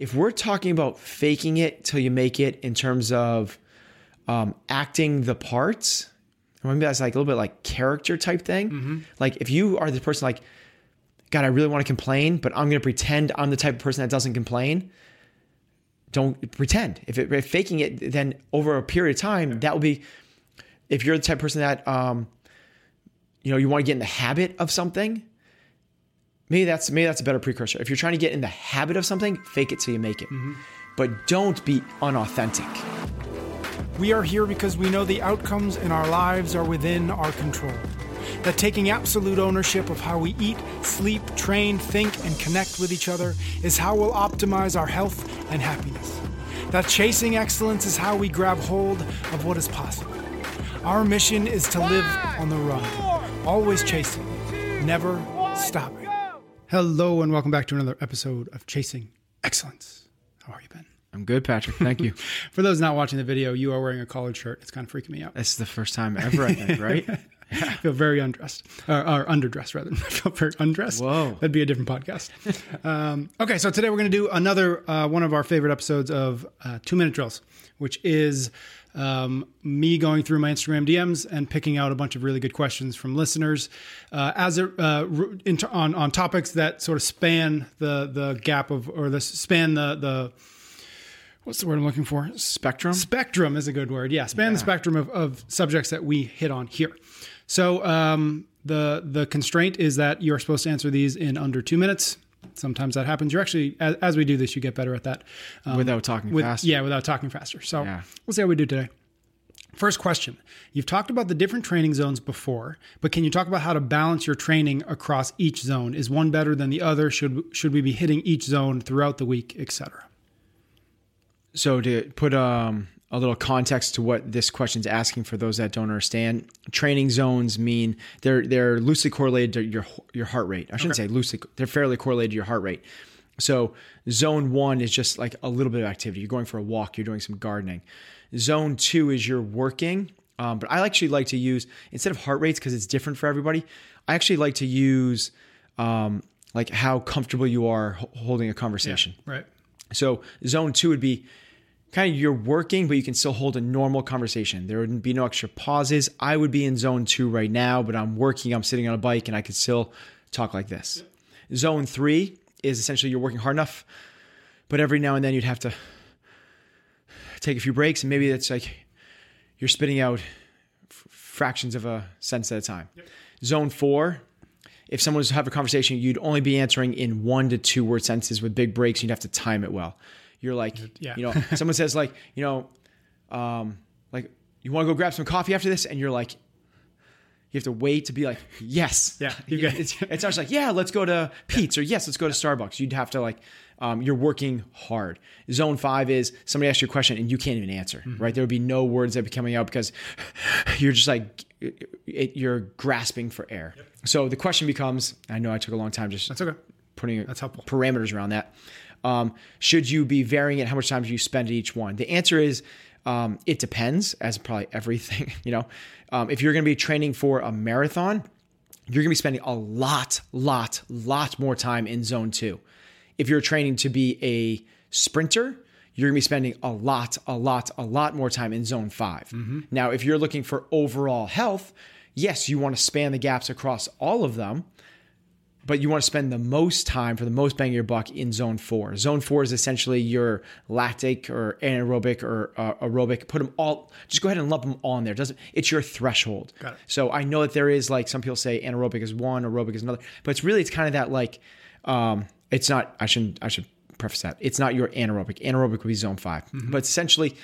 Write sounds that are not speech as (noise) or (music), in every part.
If we're talking about faking it till you make it in terms of um, acting the parts, or maybe that's like a little bit like character type thing. Like if you are the person like, God, I really want to complain, but I'm going to pretend I'm the type of person that doesn't complain. Don't pretend. If, it, if faking it, then over a period of time, that will be. If you're the type of person that, um, you know, you want to get in the habit of something, maybe that's maybe that's a better precursor. If you're trying to get in the habit of something, fake it till you make it. Mm-hmm. But don't be unauthentic. We are here because we know the outcomes in our lives are within our control. That taking absolute ownership of how we eat, sleep, train, think, and connect with each other is how we'll optimize our health and happiness. That chasing excellence is how we grab hold of what is possible. Our mission is to live on the run, always chasing, never stopping. Hello, and welcome back to another episode of Chasing Excellence. How are you, Ben? I'm good, Patrick. Thank you. (laughs) For those not watching the video, you are wearing a collared shirt. It's kind of freaking me out. this is the first time ever, I think, right? (laughs) I feel very undressed, or, or underdressed rather. (laughs) I feel very undressed. Whoa. that'd be a different podcast. um, okay, so today we're going to do another uh, one of our favorite episodes of uh, Two Minute Drills, which is um, me going through my Instagram DMs and picking out a bunch of really good questions from listeners uh, as a, uh, on on topics that sort of span the the gap of or the span the the what's the word I'm looking for? Spectrum. Spectrum is a good word. Yeah, span the spectrum of, of subjects that we hit on here. So um, the the constraint is that you're supposed to answer these in under two minutes. Sometimes that happens. You're actually as, as we do this, you get better at that. Um, Without talking with- fast. Yeah, without talking faster. So Yeah. we'll see how we do today. First question. You've talked about the different training zones before, but can you talk about how to balance your training across each zone? Is one better than the other? Should should we be hitting each zone throughout the week, etc.? So to put um, a little context to what this question is asking for those that don't understand, training zones mean they're they're loosely correlated to your your heart rate. I shouldn't say loosely; they're fairly correlated to your heart rate. So zone one is just like a little bit of activity. You're going for a walk. You're doing some gardening. Zone two is you're working. Um, but I actually like to use instead of heart rates because it's different for everybody. I actually like to use um, like how comfortable you are holding a conversation. Right. So zone two would be kind of you're working, but you can still hold a normal conversation. There wouldn't be no extra pauses. I would be in zone two right now, but I'm working, I'm sitting on a bike, and I could still talk like this. Zone three is essentially you're working hard enough, but every now and then you'd have to take a few breaks, and maybe it's like you're spitting out f- fractions of a sentence at a time. Zone four, if someone was to have a conversation, you'd only be answering in one to two word sentences with big breaks. You'd have to time it well. You're like, Yeah. you know, someone says like, you know, um, like you want to go grab some coffee after this, and you're like, you have to wait to be like, yes, Yeah, (laughs) you get- it's, it's not like, yeah, let's go to Pete's or yes, let's go to Starbucks. You'd have to like, um, you're working hard. Zone five is somebody asks you a question and you can't even answer, Mm-hmm. right? There would be no words that would be coming out because (laughs) you're just like, it, you're grasping for air. So the question becomes, I know I took a long time just That's okay. putting That's helpful. parameters around that. Um, should you be varying it? How much time do you spend at each one? The answer is um, it depends, as probably everything. (laughs) You know, um, if you're going to be training for a marathon, you're going to be spending a lot, lot, lot more time in zone two. If you're training to be a sprinter, you're going to be spending a lot, a lot, a lot more time in zone 5 Now, if you're looking for overall health, yes, you want to span the gaps across all of them but you want to spend the most time for the most bang of your buck in zone four. Zone four is essentially your lactic or anaerobic or uh, aerobic. Put them all. Just go ahead and lump them all in there. It doesn't it's your threshold? Got it. So I know that there is like some people say anaerobic is one, aerobic is another, but it's really it's kind of that like um, it's not. I shouldn't. I should preface that it's not your anaerobic. Anaerobic would be zone 5 but essentially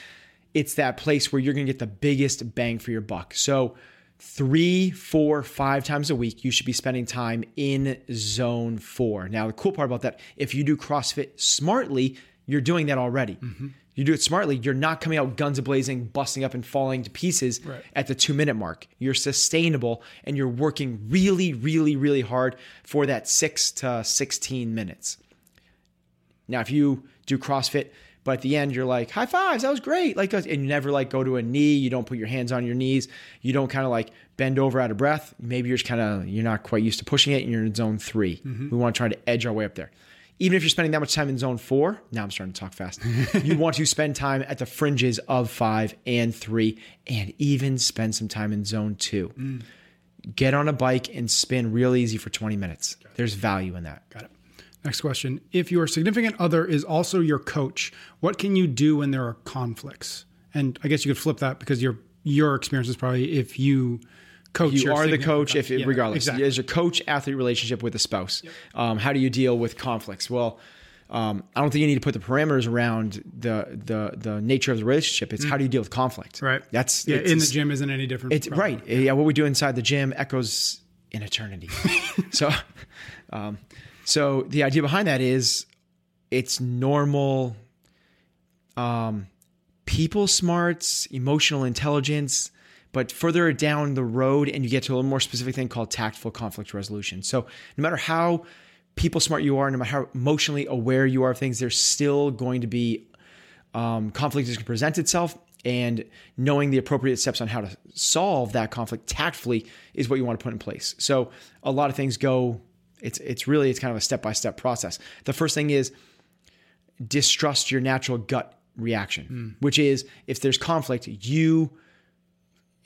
it's that place where you're going to get the biggest bang for your buck. So three, four, five times a week, you should be spending time in zone four. Now, the cool part about that, if you do CrossFit smartly, you're doing that already. Mm-hmm. You do it smartly. You're not coming out guns a blazing, busting up and falling to pieces Right. at the two minute mark. You're sustainable and you're working really, really, really hard for that six to 16 minutes. Now, if you do CrossFit, but at the end you're like, high fives, that was great. Like, uh, and you never like go to a knee, you don't put your hands on your knees, you don't kind of like bend over out of breath. Maybe you're just kind of, you're not quite used to pushing it and you're in zone 3 mm-hmm. We want to try to edge our way up there. Even if you're spending that much time in zone four, now I'm starting to talk fast. (laughs) you want to spend time at the fringes of five and three, and even spend some time in zone two. Mm. Get on a bike and spin real easy for 20 minutes. There's value in that. Got it. Next question. If your significant other is also your coach, what can you do when there are conflicts? And I guess you could flip that because your your experience is probably if you coach you are the coach if. Yeah, regardless Exactly. there's a coach athlete relationship with a spouse um, how do you deal with conflicts well um, i don't think you need to put the parameters around the the the nature of the relationship it's how do you deal with conflict Mm. Right. that's yeah, in the gym isn't any different. it's right yeah what we do inside the gym echoes in eternity (laughs) so um, so the idea behind that is it's normal um, people smarts, emotional intelligence, but further down the road, and you get to a little more specific thing called tactful conflict resolution. So, no matter how people smart you are, no matter how emotionally aware you are of things, there's still going to be um, conflict going to present itself. And knowing the appropriate steps on how to solve that conflict tactfully is what you want to put in place. So, a lot of things go. It's it's really it's kind of a step by step process. The first thing is distrust your natural gut reaction, hmm. which is if there's conflict, you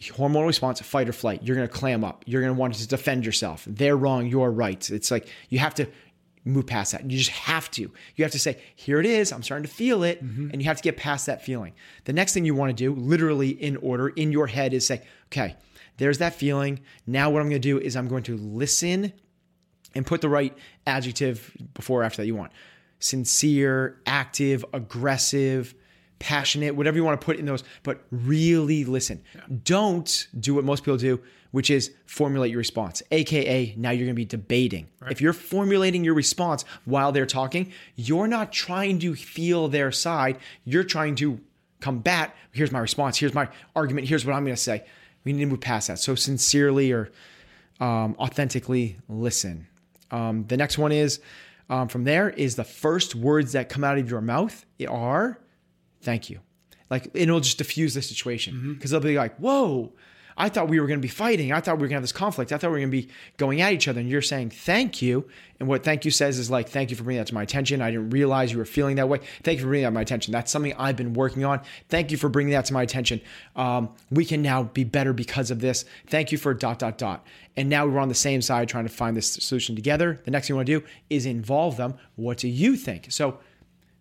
hormonal response, fight or flight. You're going to clam up. You're going to want to defend yourself. They're wrong. You're right. It's like you have to move past that. You just have to. You have to say, here it is. I'm starting to feel it. Mm-hmm. And you have to get past that feeling. The next thing you want to do, literally in order in your head, is say, okay, there's that feeling. Now, what I'm going to do is I'm going to listen and put the right adjective before or after that you want. Sincere, active, aggressive, passionate, whatever you want to put in those, but really listen. Don't do what most people do, which is formulate your response. AKA, now you're going to be debating. If you're formulating your response while they're talking, you're not trying to feel their side. You're trying to combat. Here's my response. Here's my argument. Here's what I'm going to say. We need to move past that. So, sincerely or um, authentically listen. Um, the next one is um, from there is the first words that come out of your mouth are thank you. Like it'll just diffuse the situation. Because they'll be like, whoa, I thought we were going to be fighting. I thought we were going to have this conflict. I thought we were going to be going at each other. And you're saying thank you. And what thank you says is like, thank you for bringing that to my attention. I didn't realize you were feeling that way. Thank you for bringing that to my attention. That's something I've been working on. Thank you for bringing that to my attention. Um, we can now be better because of this. Thank you for dot, dot, dot. And now we're on the same side trying to find this solution together. The next thing you want to do is involve them. What do you think? So,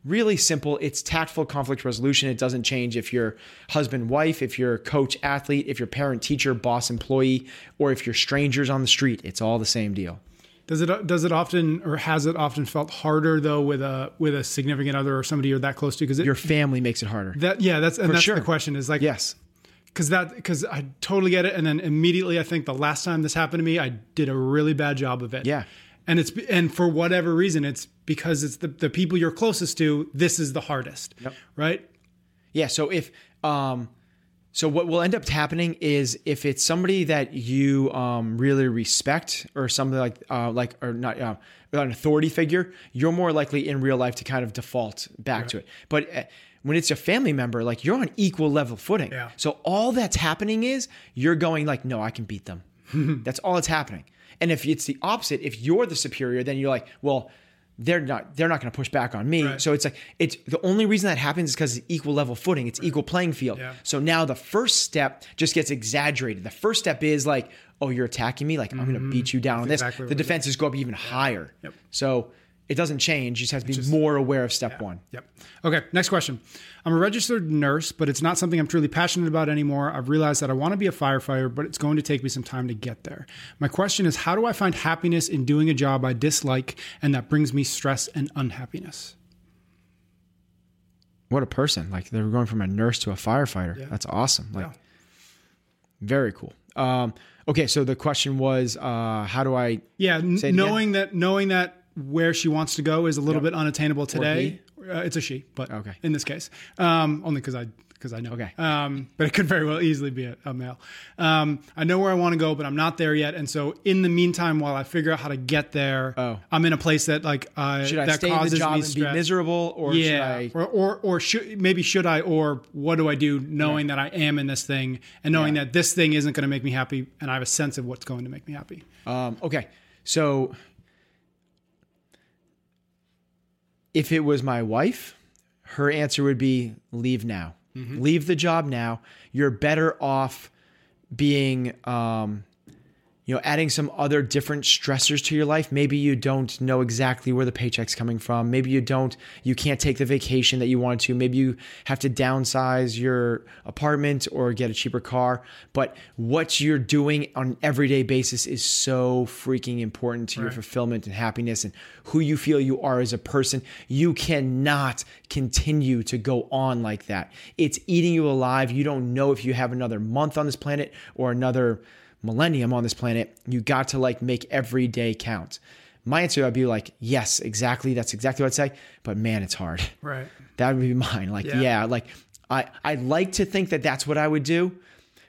really simple. It's tactful conflict resolution. It doesn't change if you're husband, wife, if you're coach, athlete, if you're parent, teacher, boss, employee, or if you're strangers on the street. It's all the same deal. Does it does it often or has it often felt harder though with a with a significant other or somebody you're that close to? Because Your family makes it harder. that yeah that's and that's sure. the question is like Yes. because that because I totally get it and then immediately I think the last time this happened to me I did a really bad job of it Yeah. And it's and for whatever reason it's because it's the, the people you're closest to this is the hardest right Yeah. So if um, so what will end up happening is if it's somebody that you um really respect or something like uh like or not uh, an authority figure, you're more likely in real life to kind of default back to it. But uh, when it's a family member, like you're on equal level footing. Yeah. So all that's happening is you're going like, no, I can beat them. (laughs) that's all that's happening. And if it's the opposite, if you're the superior, then you're like, well, they're not they're not going to push back on me. Right. So it's like it's the only reason that happens is because it's equal level footing. It's equal playing field. Yeah. So now the first step just gets exaggerated. The first step is like, oh, you're attacking me. Like I'm going to beat you down on this. Mm-hmm. exactly the defenses go up even higher. Yep. So it doesn't change. You just have to be more aware of step one. Yep. Okay, next question. I'm a registered nurse, but it's not something I'm truly passionate about anymore. I've realized that I want to be a firefighter, but it's going to take me some time to get there. My question is how do I find happiness in doing a job I dislike and that brings me stress and unhappiness? What a person! Like they're going from a nurse to a firefighter. That's awesome. Like Yeah. very cool. Um, okay, so the question was, uh, how do I? Yeah, Say again. knowing that knowing that where she wants to go is a little bit unattainable today. uh, it's a she, but Okay. in this case, um, only because I because I know. Okay. Um, but it could very well easily be a, a male. Um, I know where I want to go, but I'm not there yet. And so, in the meantime, while I figure out how to get there, Oh. I'm in a place that like uh, Should I that stay in the causes job me and be miserable, or should Yeah, I? or, or or should maybe should I or what do I do knowing that I am in this thing and knowing Yeah. that this thing isn't going to make me happy and I have a sense of what's going to make me happy. Um, okay, so if it was my wife, her answer would be leave now. Leave the job now. You're better off being, um, you know, adding some other different stressors to your life. Maybe you don't know exactly where the paycheck's coming from. Maybe you don't, you can't take the vacation that you wanted to. Maybe you have to downsize your apartment or get a cheaper car. But what you're doing on an everyday basis is so freaking important to your fulfillment and happiness and who you feel you are as a person. You cannot continue to go on like that. It's eating you alive. You don't know if you have another month on this planet or another millennium on this planet, you got to like make every day count. My answer would be like, yes, exactly. That's exactly what I'd say. But man, it's hard. (laughs) Right. That would be mine. Like, Yeah. yeah, like I, I like to think that that's what I would do,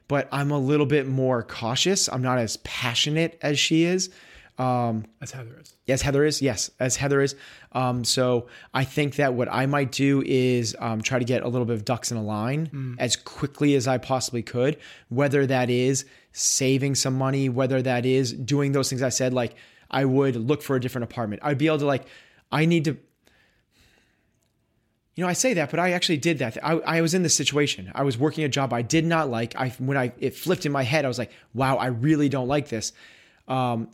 but I'm a little bit more cautious. I'm not as passionate as she is. Um, As Heather is. Yes, Heather is. Yes, as Heather is. Um, so I think that what I might do is um, try to get a little bit of ducks in a line as quickly as I possibly could, whether that is saving some money, whether that is doing those things I said, like I would look for a different apartment. I'd be able to like, I need to, you know, I say that, but I actually did that. I, I was in this situation. I was working a job I did not like. I when I it flipped in my head, I was like, wow, I really don't like this. Um,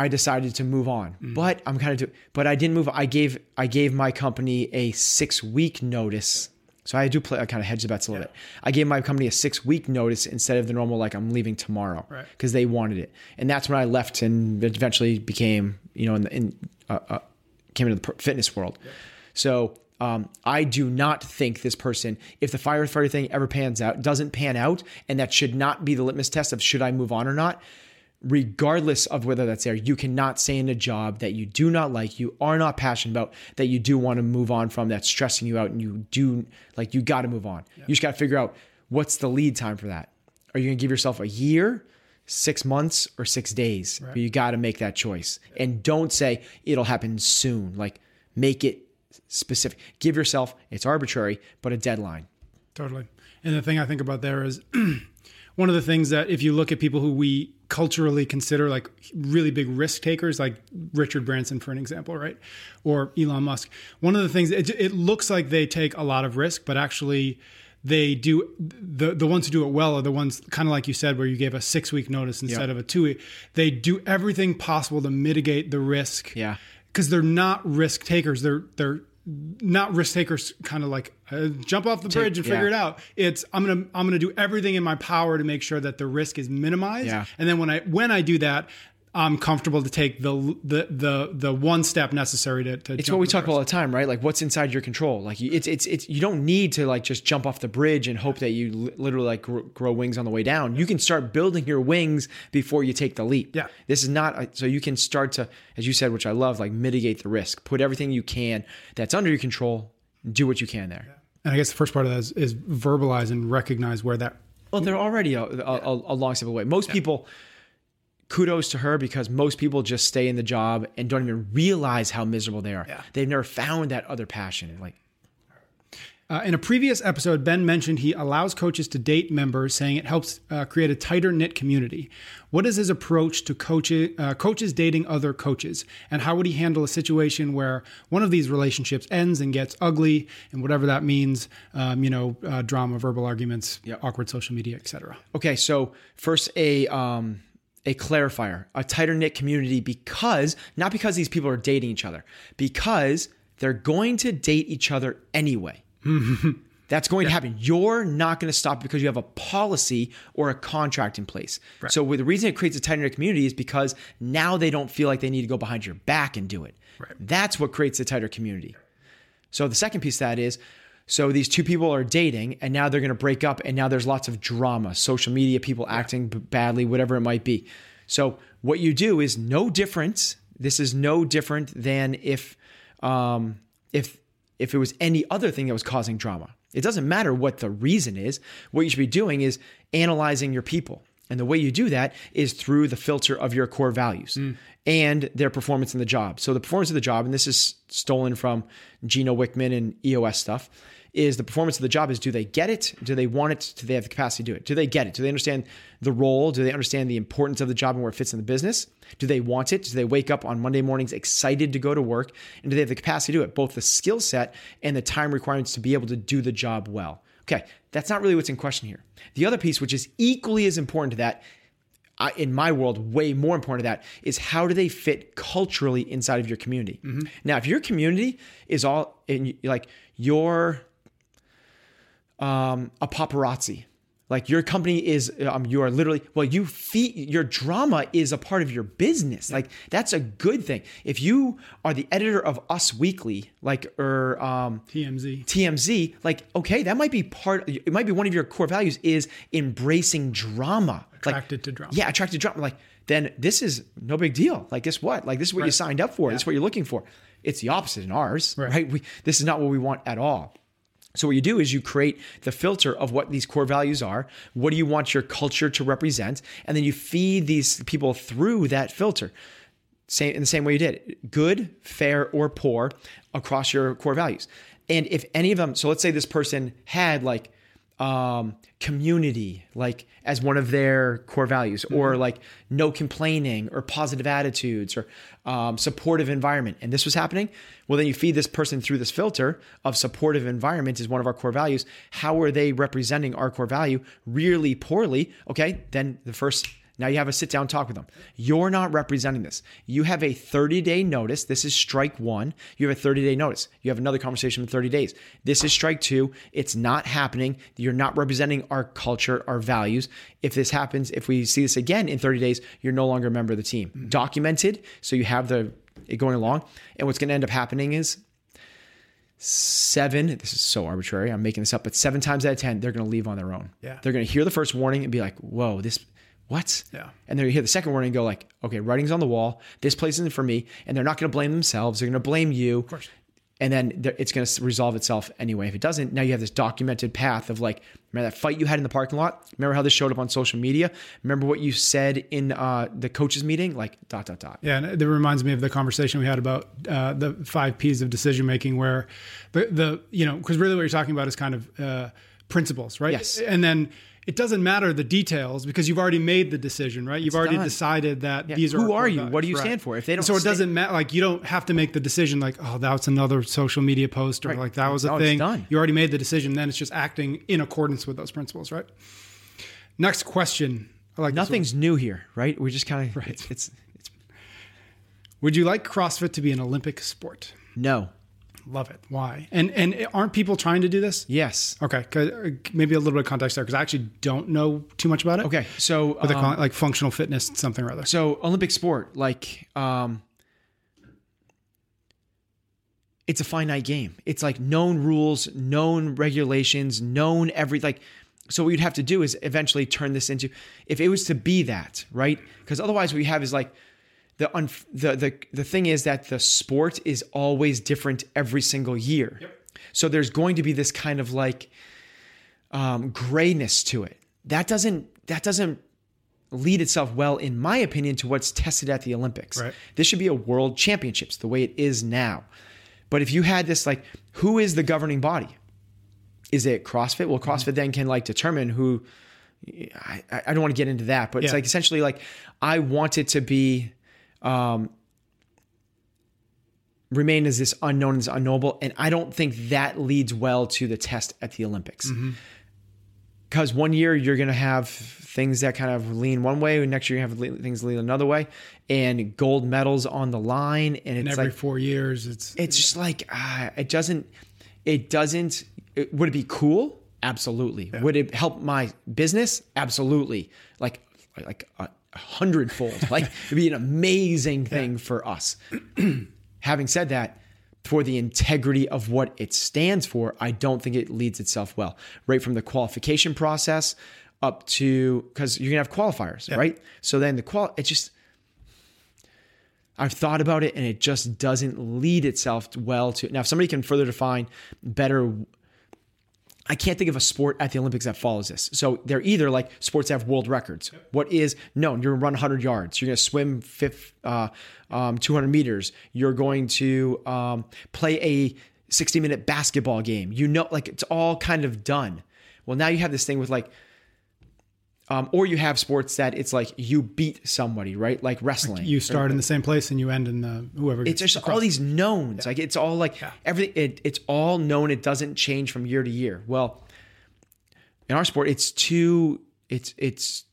I decided to move on. But I'm kind of do, but I didn't move. I gave I gave my company a six week notice. So I do play. I kind of hedge the bets a little bit. I gave my company a six week notice instead of the normal like I'm leaving tomorrow Right. because they wanted it, and that's when I left and eventually became you know in, the, in uh, uh, came into the fitness world. So um, I do not think this person, if the firefighter thing ever pans out, doesn't pan out, and that should not be the litmus test of should I move on or not. Regardless of whether that's there, you cannot stay in a job that you do not like, you are not passionate about, that you do want to move on from, that's stressing you out, and you do like you got to move on. You just got to figure out what's the lead time for that. Are you going to give yourself a year, six months, or six days? But you got to make that choice, and don't say it'll happen soon. Like make it specific. Give yourself, it's arbitrary, but a deadline. Totally. And the thing I think about there is (clears throat) one of the things that if you look at people who we culturally consider like really big risk takers, like Richard Branson, for an example, right? Or Elon Musk, one of the things, it, it looks like they take a lot of risk, but actually, they do the the ones who do it well are the ones kind of like you said where you gave a six week notice instead Yeah. of a two week. They do everything possible to mitigate the risk. Yeah. because they're not risk takers. They're they're not risk takers. Kind of like uh, jump off the bridge and figure yeah. it out. It's I'm gonna I'm gonna do everything in my power to make sure that the risk is minimized. Yeah. And then when I when I do that, I'm comfortable to take the the the the one step necessary to. to It's what we talk about all the time, right? Like what's inside your control. Like you- it's it's it's you don't need to like just jump off the bridge and hope that you literally like grow, wings on the way down. You can start building your wings before you take the leap. Yeah. This is not a- so you can start to as you said, which I love, like mitigate the risk. Put everything you can that's under your control. Do what you can there. And I guess the first part of that is, is verbalize and recognize where that. Well, they're already a, a, a, a long step away. Most people, kudos to her because most people just stay in the job and don't even realize how miserable they are. Yeah. They've never found that other passion. Like, Uh, in a previous episode, Ben mentioned he allows coaches to date members, saying it helps uh, create a tighter knit community. What is his approach to coaches, uh, coaches dating other coaches, and how would he handle a situation where one of these relationships ends and gets ugly, and whatever that means, um, you know, uh, drama, verbal arguments, awkward social media, etc. okay, so first a um, a clarifier, a tighter knit community because not because these people are dating each other, because they're going to date each other anyway. (laughs) That's going to happen. You're not going to stop because you have a policy or a contract in place. So the reason it creates a tighter knit community is because now they don't feel like they need to go behind your back and do it. That's what creates a tighter community. So the second piece of that is so these two people are dating and now they're going to break up and now there's lots of drama, social media, people acting badly, whatever it might be. So what you do is no different. This is no different than if um, if if it was any other thing that was causing drama. It doesn't matter what the reason is. What you should be doing is analyzing your people. And the way you do that is through the filter of your core values and their performance in the job. So the performance of the job, and this is stolen from Gino Wickman and EOS stuff, is the performance of the job is do they get it? Do they want it? Do they have the capacity to do it? Do they get it? Do they understand the role? Do they understand the importance of the job and where it fits in the business? Do they want it? Do they wake up on Monday mornings excited to go to work? And do they have the capacity to do it? Both the skill set and the time requirements to be able to do the job well. Okay, that's not really what's in question here. The other piece, which is equally as important to that, I, in my world, way more important to that is how do they fit culturally inside of your community. Mm-hmm. Now, if your community is all in like your um, a paparazzi. Like your company is, um, you are literally, well, you feed, your drama is a part of your business. Like that's a good thing. If you are the editor of Us Weekly, like, or um, TMZ. TMZ, like, okay, that might be part, it might be one of your core values is embracing drama. Like, Attracted to drama. yeah, attracted to drama. Like, then this is no big deal. Like, guess what? Like, this is what you signed up for. This is what you're looking for. It's the opposite in ours, Right. right? We, this is not what we want at all. So what you do is you create the filter of what these core values are. What do you want your culture to represent? And then you feed these people through that filter. Same in the same way you did. Good, fair, or poor across your core values. And if any of them, so let's say this person had like um, community, like as one of their core values, or like no complaining, or positive attitudes, or um, supportive environment, and this was happening, well, then you feed this person through this filter of supportive environment is one of our core values. How are they representing our core value? Really poorly. Okay, then the first now you have a sit down talk with them. You're not representing this. You have a 30 day notice. This is strike one. You have a 30 day notice. You have another conversation in 30 days. This is strike two. It's not happening. You're not representing our culture, our values. If this happens, if we see this again in 30 days, you're no longer a member of the team. Mm-hmm. Documented. So you have the it going along. And what's going to end up happening is seven, this is so arbitrary, I'm making this up, but seven times out of 10, they're going to leave on their own. Yeah. They're going to hear the first warning and be like, whoa, this, what? Yeah. And going to hear the second warning and go like, okay, writing's on the wall. This place isn't for me. And they're not going to blame themselves. They're going to blame you. Of course. And then it's going to resolve itself anyway. If it doesn't, now you have this documented path of like, remember that fight you had in the parking lot? Remember how this showed up on social media? Remember what you said in uh, the coaches meeting? Like dot, dot, dot. Yeah, and that reminds me of the conversation we had about uh, the five P's of decision making, where the the you know because really what you're talking about is kind of uh, principles, right? Yes. And then it doesn't matter the details because you've already made the decision, right? You've already done. decided that these are Who are you? What do you values, stand for? If they don't so it sta- doesn't matter. Like you don't have to make the decision. Like oh, that's another social media post, or Right. like that was a No, it's thing. done. You already made the decision. Then it's just acting in accordance with those principles, right? Next question. I like. Nothing's new here, right? We just kind of, Right. it's, it's, it's, Would you like CrossFit to be an Olympic sport? no. Love it. Why? And and aren't people trying to do this? Yes. Okay, uh, maybe a little bit of context there because I actually don't know too much about it. Okay. So, um, like functional fitness something or other. So Olympic sport, like um it's a finite game. It's like known rules, known regulations, known every like so what you'd have to do is eventually turn this into if it was to be that, right? Because otherwise what you have is like the, the the the thing is that the sport is always different every single year. So there's going to be this kind of like um, grayness to it. That doesn't that doesn't lead itself well, in my opinion, to what's tested at the Olympics. Right. This should be a world championships the way it is now. But if you had this, like, who is the governing body? Is it CrossFit? Well, CrossFit then can like determine who. I, I don't want to get into that, but it's like essentially like I want it to be um, remain as this unknown as unknowable, and I don't think that leads well to the test at the Olympics because one year you're going to have things that kind of lean one way, and next year you have things lean another way, and gold medals on the line, and And every like four years, it's it's just like ah, it doesn't, it doesn't. It, would it be cool? Absolutely. Would it help my business? Absolutely. Like like a hundredfold. (laughs) like it'd be an amazing thing for us. (clears throat) Having said that, for the integrity of what it stands for, I don't think it leads itself well. Right from the qualification process up to because you're gonna have qualifiers, right? So then the qual, it just. I've thought about it and it just doesn't lead itself well to. Now, if somebody can further define better, I can't think of a sport at the Olympics that follows this. So they're either like sports that have world records. What is no? You're gonna run 100 yards. You're gonna swim fifth, uh, um, 200 meters. You're going to um, play a 60 minute basketball game. You know, like it's all kind of done. Well, now you have this thing with like um, or you have sports that it's like you beat somebody, right? Like wrestling. You start in the same place and you end in the whoever. It's just all these knowns. Like it's all like everything. It, it's all known. It doesn't change from year to year. Well, in our sport, it's too. It's it's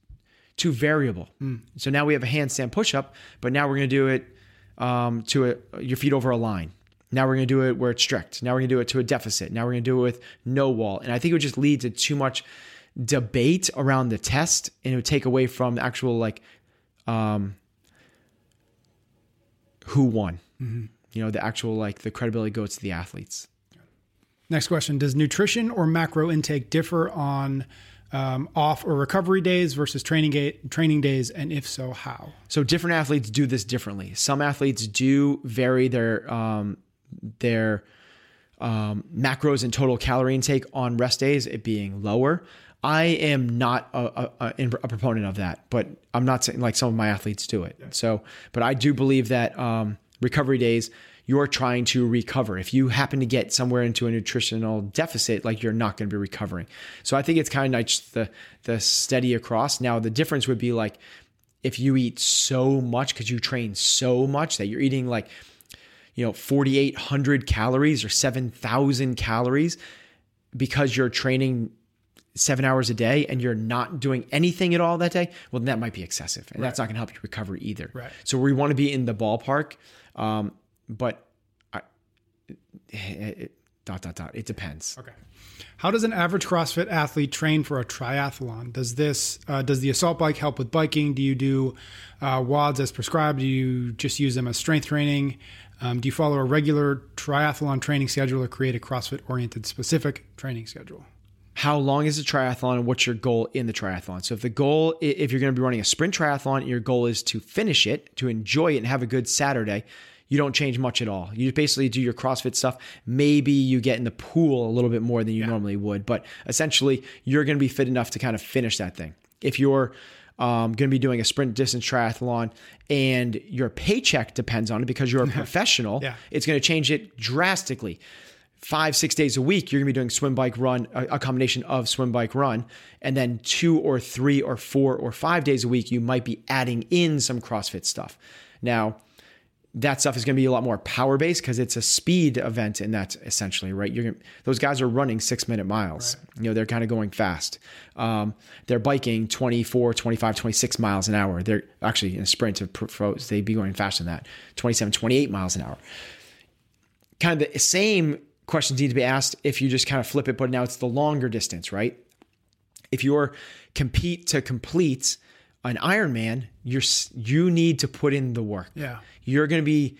too variable. So now we have a handstand pushup, but now we're going to do it um, to a, your feet over a line. Now we're going to do it where it's strict. Now we're going to do it to a deficit. Now we're going to do it with no wall. And I think it would just lead to too much debate around the test and it would take away from the actual like um who won. You know the actual like the credibility goes to the athletes. Next question: Does nutrition or macro intake differ on um, off or recovery days versus training ga- training days, and if so, how? so different athletes do this differently. Some athletes do vary their um their um, macros and total calorie intake on rest days, it being lower. I am not a, a, a, proponent of that, but I'm not saying like some of my athletes do it. So, but I do believe that um, recovery days, you're trying to recover. If you happen to get somewhere into a nutritional deficit, like you're not going to be recovering. So I think it's kind of nice the the steady across. Now the difference would be like if you eat so much because you train so much that you're eating like you know 4800 calories or 7000 calories because you're training seven hours a day and you're not doing anything at all that day well that might be excessive and that's not going to help you recover either Right. so we want to be in the ballpark um, but I, it, dot dot dot it depends Okay. How does an average CrossFit athlete train for a triathlon? Does this uh, does the assault bike help with biking? Do you do uh, WODs as prescribed? Do you just use them as strength training? Um, do you follow a regular triathlon training schedule or create a CrossFit oriented specific training schedule? How long is the triathlon and what's your goal in the triathlon? So if the goal, if you're going to be running a sprint triathlon your goal is to finish it to enjoy it and have a good saturday you don't change much at all. You basically do your crossfit stuff. Maybe you get in the pool a little bit more than you normally would but essentially you're going to be fit enough to kind of finish that thing. If you're um, going to be doing a sprint distance triathlon and your paycheck depends on it because you're a (laughs) professional Yeah. it's going to change it drastically five six days a week you're going to be doing swim bike run a, a combination of swim bike run. And then two or three or four or five days a week you might be adding in some crossfit stuff. Now that stuff is going to be a lot more power based because it's a speed event and that's essentially right? You're gonna, those guys are running six minute miles you know they're kind of going fast. Um, they're biking 24 25 26 miles an hour. They're actually in a sprint of pros they'd be going faster than that 27 28 miles an hour. Kind of the same questions need to be asked if you just kind of flip it, but now it's the longer distance, right? If you're compete to complete an Ironman, you're you need to put in the work. Yeah. You're going to be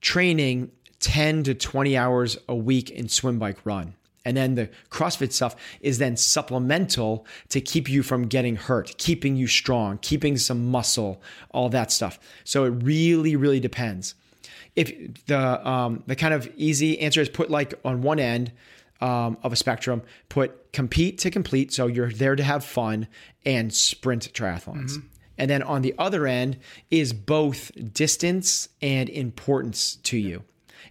training 10 to 20 hours a week in swim bike run. And then the CrossFit stuff is then supplemental to keep you from getting hurt, keeping you strong, keeping some muscle, all that stuff. So it really, really depends if the um, the kind of easy answer is put like on one end um, of a spectrum, put compete to complete, so you're there to have fun, and sprint triathlons. And then on the other end is both distance and importance to you.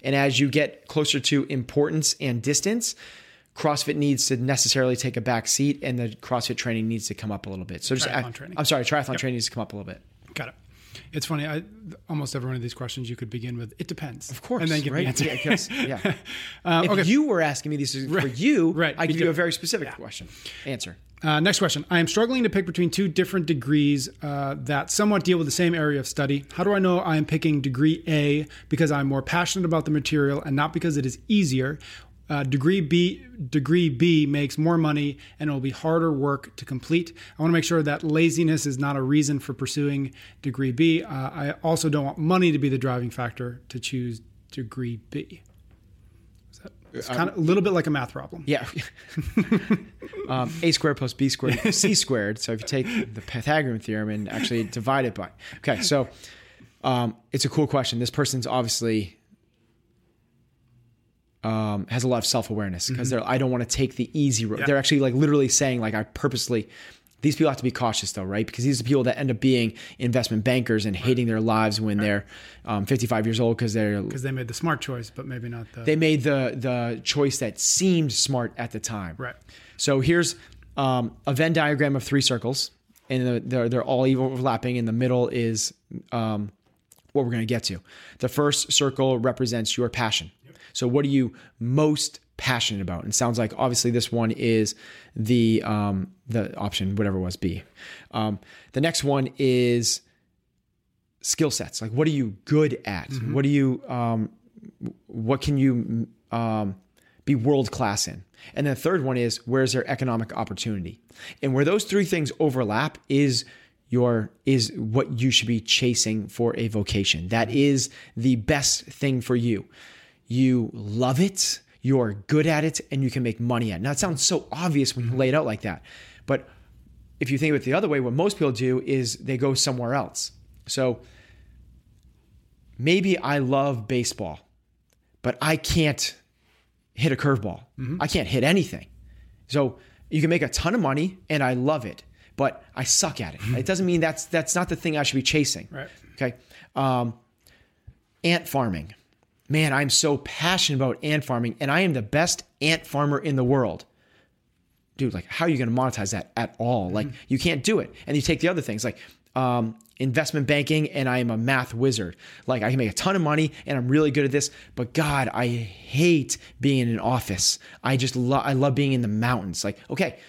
And as you get closer to importance and distance, CrossFit needs to necessarily take a back seat, and the CrossFit training needs to come up a little bit. So just Triathlon training. I'm sorry, triathlon training needs to come up a little bit. Got it. It's funny. I, almost every one of these questions you could begin with "it depends," of course, and then give right? the answer. Yeah, I guess, yeah. Um, (laughs) if okay. you were asking me these for you, right, I give you a very specific question answer. Uh, next question. I am struggling to pick between two different degrees uh, that somewhat deal with the same area of study. How do I know I am picking degree A because I'm more passionate about the material and not because it is easier? Uh, degree B, degree B makes more money and it will be harder work to complete. I want to make sure that laziness is not a reason for pursuing degree B. Uh, I also don't want money to be the driving factor to choose degree B. Is that- It's kind of a little bit like a math problem. Yeah. (laughs) um, a squared plus b squared equals c (laughs) squared. So if you take the Pythagorean theorem and actually divide it by. Okay. So Um, it's a cool question. This person's obviously um, has a lot of self awareness because they're I don't want to take the easy road. Yeah. They're actually like literally saying like I purposely. These people have to be cautious though, right? Because these are people that end up being investment bankers and hating their lives when they're um, 55 years old because they're Because they made the smart choice, but maybe not the. they made the the choice that seemed smart at the time. Right. So here's um, a Venn diagram of three circles, and they're they're all overlapping. In the middle is um, what we're going to get to. The first circle represents your passion. So what are you most passionate about? And it sounds like obviously this one is the um, the option whatever it was B. Um, the next one is skill sets. Like what are you good at? What do you um, what can you um, be world class in? And then the third one is where's there economic opportunity? And where those three things overlap is your is what you should be chasing for a vocation. That is the best thing for you. You love it, you're good at it, and you can make money at it. Now it sounds so obvious when you mm-hmm. lay it out like that. But if you think of it the other way, what most people do is they go somewhere else. So maybe I love baseball, but I can't hit a curveball. Mm-hmm. I can't hit anything. So you can make a ton of money and I love it, but I suck at it. Mm-hmm. It doesn't mean that's that's not the thing I should be chasing. Right. Okay. Um, ant farming. Man, I'm so passionate about ant farming and I am the best ant farmer in the world. Dude, like how are you going to monetize that at all? Like you can't do it. And you take the other things like um, investment banking and I am a math wizard. Like I can make a ton of money and I'm really good at this, but God, I hate being in an office. I just love I love being in the mountains. Like, okay,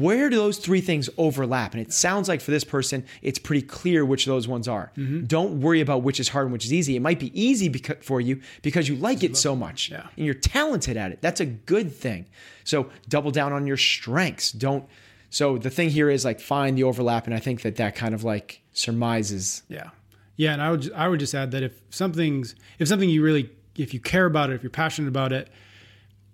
where do those three things overlap? And it sounds like for this person, it's pretty clear which of those ones are. Mm-hmm. Don't worry about which is hard and which is easy. It might be easy beca- for you because you like it so much Yeah. and you're talented at it. That's a good thing. So double down on your strengths. Don't. So the thing here is like find the overlap, and I think that that kind of like surmises. Yeah, yeah, and I would I would just add that if something's if something you really if you care about it, if you're passionate about it,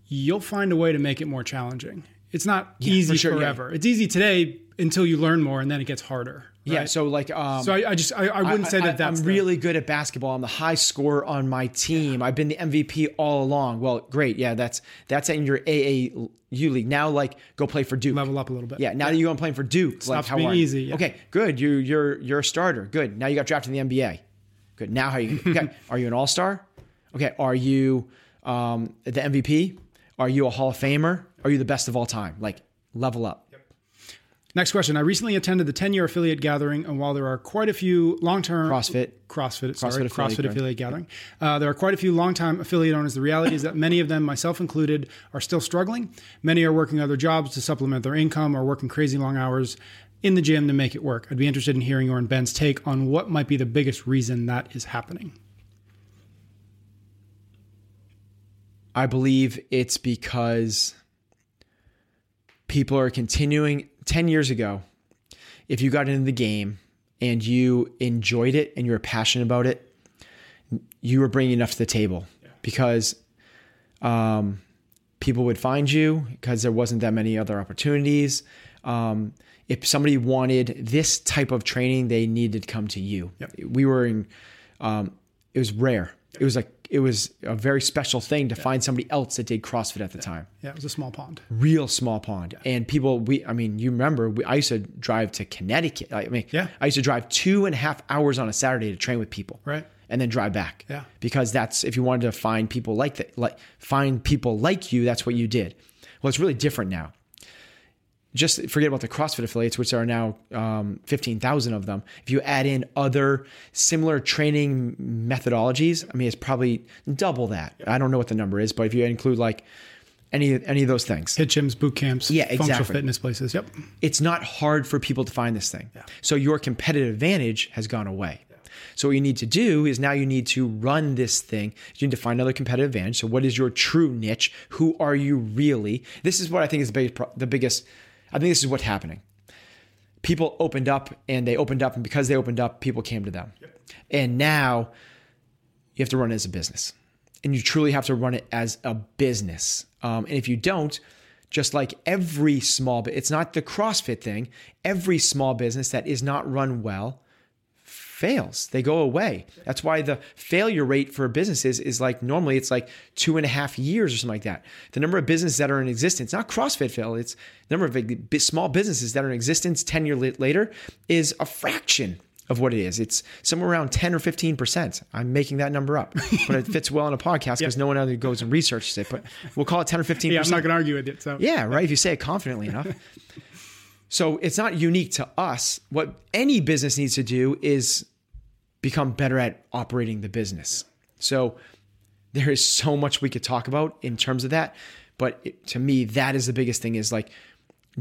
you'll find a way to make it more challenging. It's not easy for sure, yeah. forever. It's easy today until you learn more, and then it gets harder. Yeah. So like, um, So I, I just I, I wouldn't say I- that that's I'm the- really good at basketball. I'm the high scorer on my team. I've been the MVP all along. Well, great. Yeah, that's that's in your AAU league. Now, like, go play for Duke. level up a little bit. Yeah. Now that you go and playing for Duke, like, Stops how being are you? easy, yeah. Okay. Good. You you're you're a starter. Good. Now you got drafted in the NBA. Good. Now how you? (laughs) Okay. are you an All Star? Okay. Are you um, the MVP? Are you a Hall of Famer? Are you the best of all time? Like, level up. Next question. I recently attended the 10 year affiliate gathering, and while there are quite a few long term CrossFit. CrossFit, sorry, CrossFit CrossFit, affiliate affiliate gathering, uh, there are quite a few long time affiliate owners. The reality is that many of them, myself included, are still struggling. Many are working other jobs to supplement their income or working crazy long hours in the gym to make it work. I'd be interested in hearing your and Ben's take on what might be the biggest reason that is happening. I believe it's because people are continuing 10 years ago. If you got into the game and you enjoyed it and you were passionate about it, you were bringing enough to the table because um, people would find you because there wasn't that many other opportunities. Um, if somebody wanted this type of training, they needed to come to you. We were in, um, it was rare. It was like, it was a very special thing to find somebody else that did CrossFit at the time Yeah, it was a small pond. real small pond. And people, we, I mean, you remember, we, I used to drive to Connecticut. I mean, Yeah. I used to drive two and a half hours on a Saturday to train with people, Right. And then drive back, Yeah. Because that's if you wanted to find people like that, like find people like you, that's what you did. Well, it's really different now. Just forget about the CrossFit affiliates, which are now um, 15,000 of them. If you add in other similar training methodologies, I mean, it's probably double that. I don't know what the number is, but if you include like any any of those things, HIIT gyms, boot camps, Yeah, functional fitness places. Yep. it's not hard for people to find this thing. So your competitive advantage has gone away. So what you need to do is now you need to run this thing. You need to find another competitive advantage. So what is your true niche? Who are you really? This is what I think is the biggest. The biggest I think this is what's happening. People opened up and they opened up, and because they opened up, people came to them. And now you have to run it as a business and you truly have to run it as a business. Um, and if you don't, just like every small it's not the CrossFit thing. Every small business that is not run well fails. They go away. That's why the failure rate for businesses is like normally it's like two and a half years or something like that. The number of businesses that are in existence, not CrossFit fail, it's the number of small businesses that are in existence 10 years later is a fraction of what it is. It's somewhere around 10 or 15%. I'm making that number up, but it fits well in a podcast because yep. no one other goes and researches it, but we'll call it 10 or 15%. Yeah, I'm not going to argue with it. So yeah, right. If you say it confidently enough. So it's not unique to us. What any business needs to do is become better at operating the business. So there is so much we could talk about in terms of that. But it, to me, that is the biggest thing is like,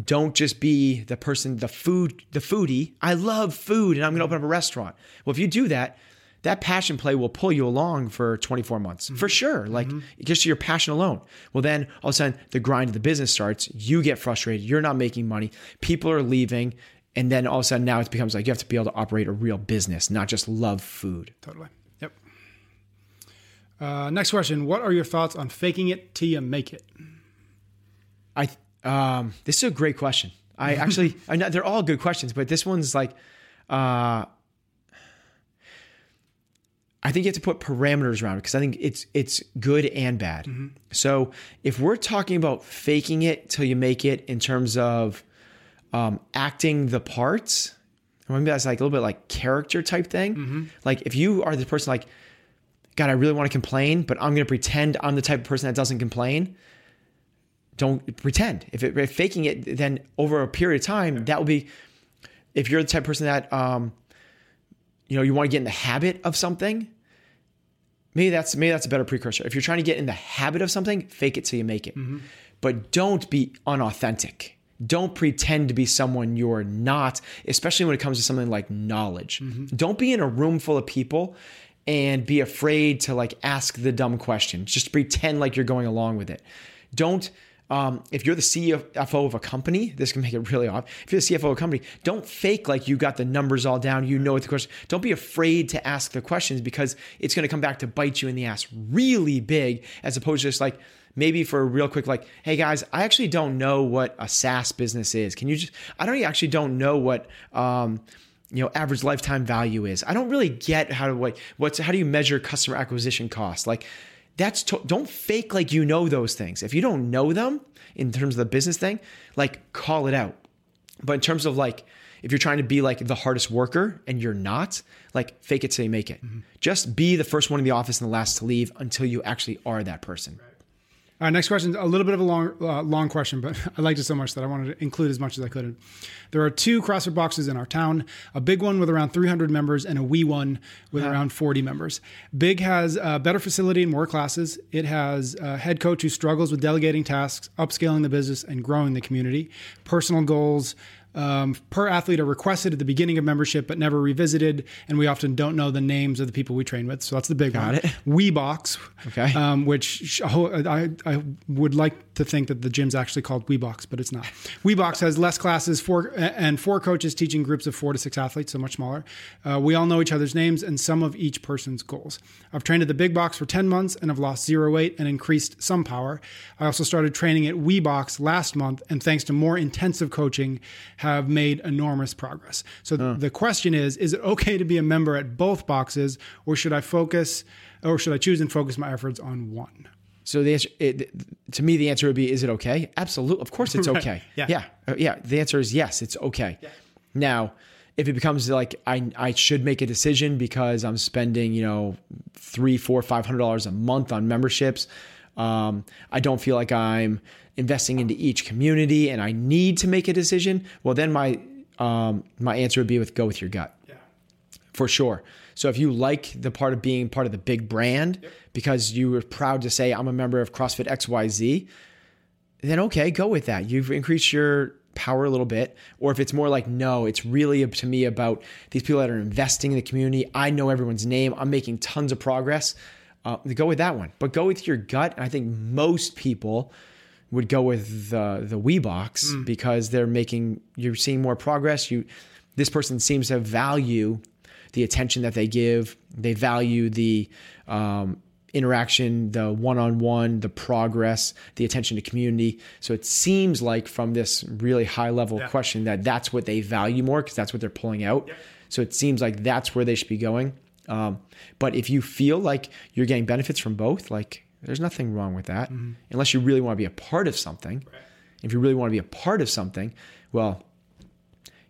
don't just be the person, the food, the foodie. I love food and I'm going to open up a restaurant. Well, if you do that, that passion play will pull you along for 24 months mm-hmm. for sure. Like mm-hmm. just your passion alone. Well, then all of a sudden the grind of the business starts. You get frustrated. You're not making money. People are leaving. And then all of a sudden now it becomes like you have to be able to operate a real business, not just love food. Totally. Yep. Uh, next question. What are your thoughts on faking it till you make it? I, um, this is a great question. I (laughs) actually, I know they're all good questions, but this one's like, uh, I think you have to put parameters around it because I think it's it's good and bad. Mm-hmm. So if we're talking about faking it till you make it in terms of um, acting the parts, maybe that's like a little bit like character type thing. Mm-hmm. Like if you are the person like, God, I really want to complain, but I'm going to pretend I'm the type of person that doesn't complain. Don't pretend. If, it, if faking it, then over a period of time, that will be. If you're the type of person that um, you know you want to get in the habit of something maybe that's maybe that's a better precursor if you're trying to get in the habit of something fake it till you make it mm-hmm. but don't be unauthentic don't pretend to be someone you're not especially when it comes to something like knowledge mm-hmm. don't be in a room full of people and be afraid to like ask the dumb questions just pretend like you're going along with it don't um, if you're the CFO of a company, this can make it really off. If you're the CFO of a company, don't fake like you got the numbers all down. You know what the question. Don't be afraid to ask the questions because it's going to come back to bite you in the ass really big, as opposed to just like maybe for a real quick like, hey guys, I actually don't know what a SaaS business is. Can you just? I don't actually don't know what. Um, you know average lifetime value is i don't really get how to what what's how do you measure customer acquisition cost like that's to, don't fake like you know those things. If you don't know them in terms of the business thing, like call it out. But in terms of like if you're trying to be like the hardest worker and you're not, like fake it till you make it. Mm-hmm. Just be the first one in the office and the last to leave until you actually are that person. Right. All right, next question. A little bit of a long, uh, long question, but (laughs) I liked it so much that I wanted to include as much as I could. There are two CrossFit boxes in our town: a big one with around 300 members, and a wee one with yeah. around 40 members. Big has a better facility and more classes. It has a head coach who struggles with delegating tasks, upscaling the business, and growing the community. Personal goals, um, per athlete are requested at the beginning of membership but never revisited, and we often don't know the names of the people we train with. So that's the big Got one. It. WeBox, okay, um, which I, I would like to think that the gym's actually called WeBox, but it's not. WeBox has less classes, four and four coaches teaching groups of four to six athletes, so much smaller. Uh, we all know each other's names and some of each person's goals. I've trained at the big box for 10 months and have lost zero weight and increased some power. I also started training at WeBox last month, and thanks to more intensive coaching, have made enormous progress. So huh. the question is: Is it okay to be a member at both boxes, or should I focus, or should I choose and focus my efforts on one? So the answer, it, to me, the answer would be: Is it okay? Absolutely, of course, it's (laughs) okay. right. Yeah, yeah, uh, yeah. The answer is yes, it's okay. Yeah. Now, if it becomes like I I should make a decision because I'm spending you know three, four, five hundred dollars a month on memberships, um, I don't feel like I'm investing into each community, and I need to make a decision. Well, then my um, my answer would be with go with your gut, yeah. for sure. So if you like the part of being part of the big brand yep. because you were proud to say I'm a member of CrossFit XYZ, then okay, go with that. You've increased your power a little bit. Or if it's more like, no, it's really to me about these people that are investing in the community. I know everyone's name. I'm making tons of progress. Uh, go with that one. But go with your gut. I think most people would go with the the Wee box mm. because they're making you're seeing more progress. You this person seems to value the attention that they give. They value the um, interaction, the one on one, the progress, the attention to community. So it seems like from this really high level yeah. question that that's what they value more because that's what they're pulling out. So it seems like that's where they should be going. Um, but if you feel like you're getting benefits from both, like there's nothing wrong with that, mm-hmm. unless you really want to be a part of something. Right. If you really want to be a part of something, well,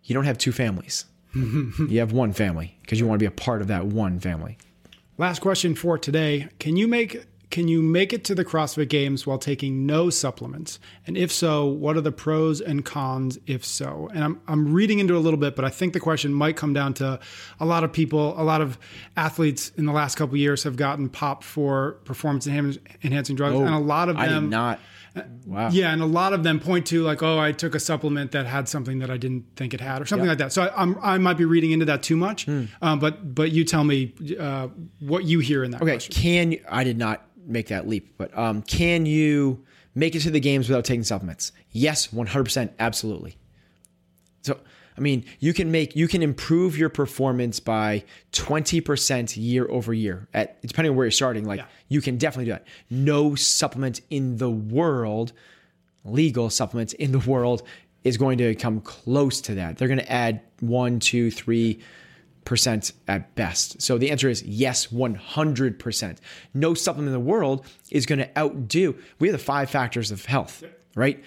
you don't have two families. (laughs) you have one family because you want to be a part of that one family. Last question for today. Can you make can you make it to the CrossFit Games while taking no supplements? And if so, what are the pros and cons if so? And I'm, I'm reading into a little bit, but I think the question might come down to a lot of people, a lot of athletes in the last couple years have gotten popped for performance enhancing drugs. Oh, and a lot of them. I did not. Wow. Yeah, and a lot of them point to like, oh, I took a supplement that had something that I didn't think it had, or something yep. like that. So I, am I might be reading into that too much. Mm. Um, but but you tell me uh, what you hear in that. Okay, question. can you, I did not make that leap, but um, can you make it to the games without taking supplements? Yes, 100%, absolutely. So I mean, you can make you can improve your performance by 20% year over year at depending on where you're starting. Like yeah. you can definitely do that. No supplement in the world, legal supplements in the world, is going to come close to that. They're going to add one, two, three percent at best. So the answer is yes, 100%. No supplement in the world is going to outdo. We have the five factors of health, right?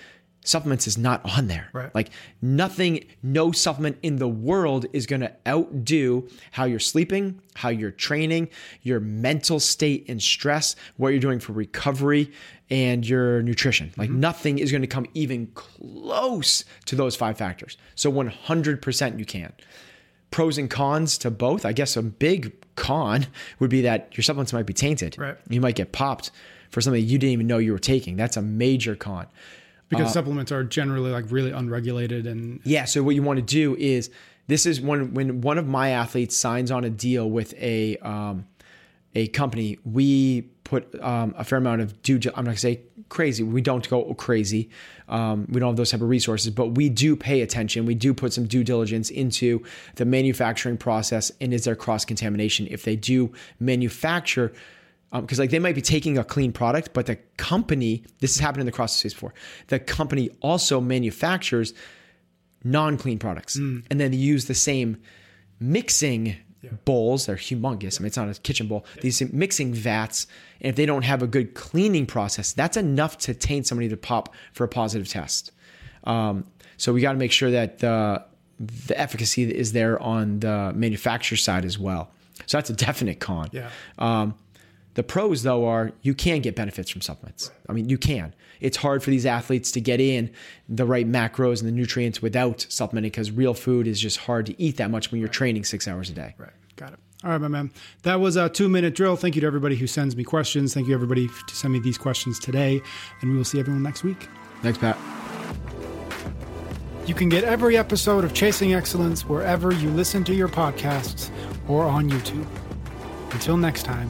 Supplements is not on there. Right. Like nothing, no supplement in the world is going to outdo how you're sleeping, how you're training, your mental state and stress, what you're doing for recovery, and your nutrition. Like mm-hmm. nothing is going to come even close to those five factors. So 100% you can. Pros and cons to both. I guess a big con would be that your supplements might be tainted. Right. You might get popped for something you didn't even know you were taking. That's a major con because uh, supplements are generally like really unregulated and yeah so what you want to do is this is when when one of my athletes signs on a deal with a um, a company we put um, a fair amount of due i'm not going to say crazy we don't go crazy um, we don't have those type of resources but we do pay attention we do put some due diligence into the manufacturing process and is there cross contamination if they do manufacture because um, like they might be taking a clean product, but the company, this has happened in the CrossFit space before, the company also manufactures non-clean products, mm. and then they use the same mixing yeah. bowls. They're humongous. Yeah. I mean, it's not a kitchen bowl. Yeah. These mixing vats, and if they don't have a good cleaning process, that's enough to taint somebody to pop for a positive test. Um, so we got to make sure that the the efficacy is there on the manufacturer side as well. So that's a definite con. Yeah. Um, the pros, though, are you can get benefits from supplements. I mean, you can. It's hard for these athletes to get in the right macros and the nutrients without supplementing because real food is just hard to eat that much when you're training six hours a day. Right. Got it. All right, my man. That was a two minute drill. Thank you to everybody who sends me questions. Thank you, everybody, to send me these questions today. And we will see everyone next week. Thanks, Pat. You can get every episode of Chasing Excellence wherever you listen to your podcasts or on YouTube. Until next time.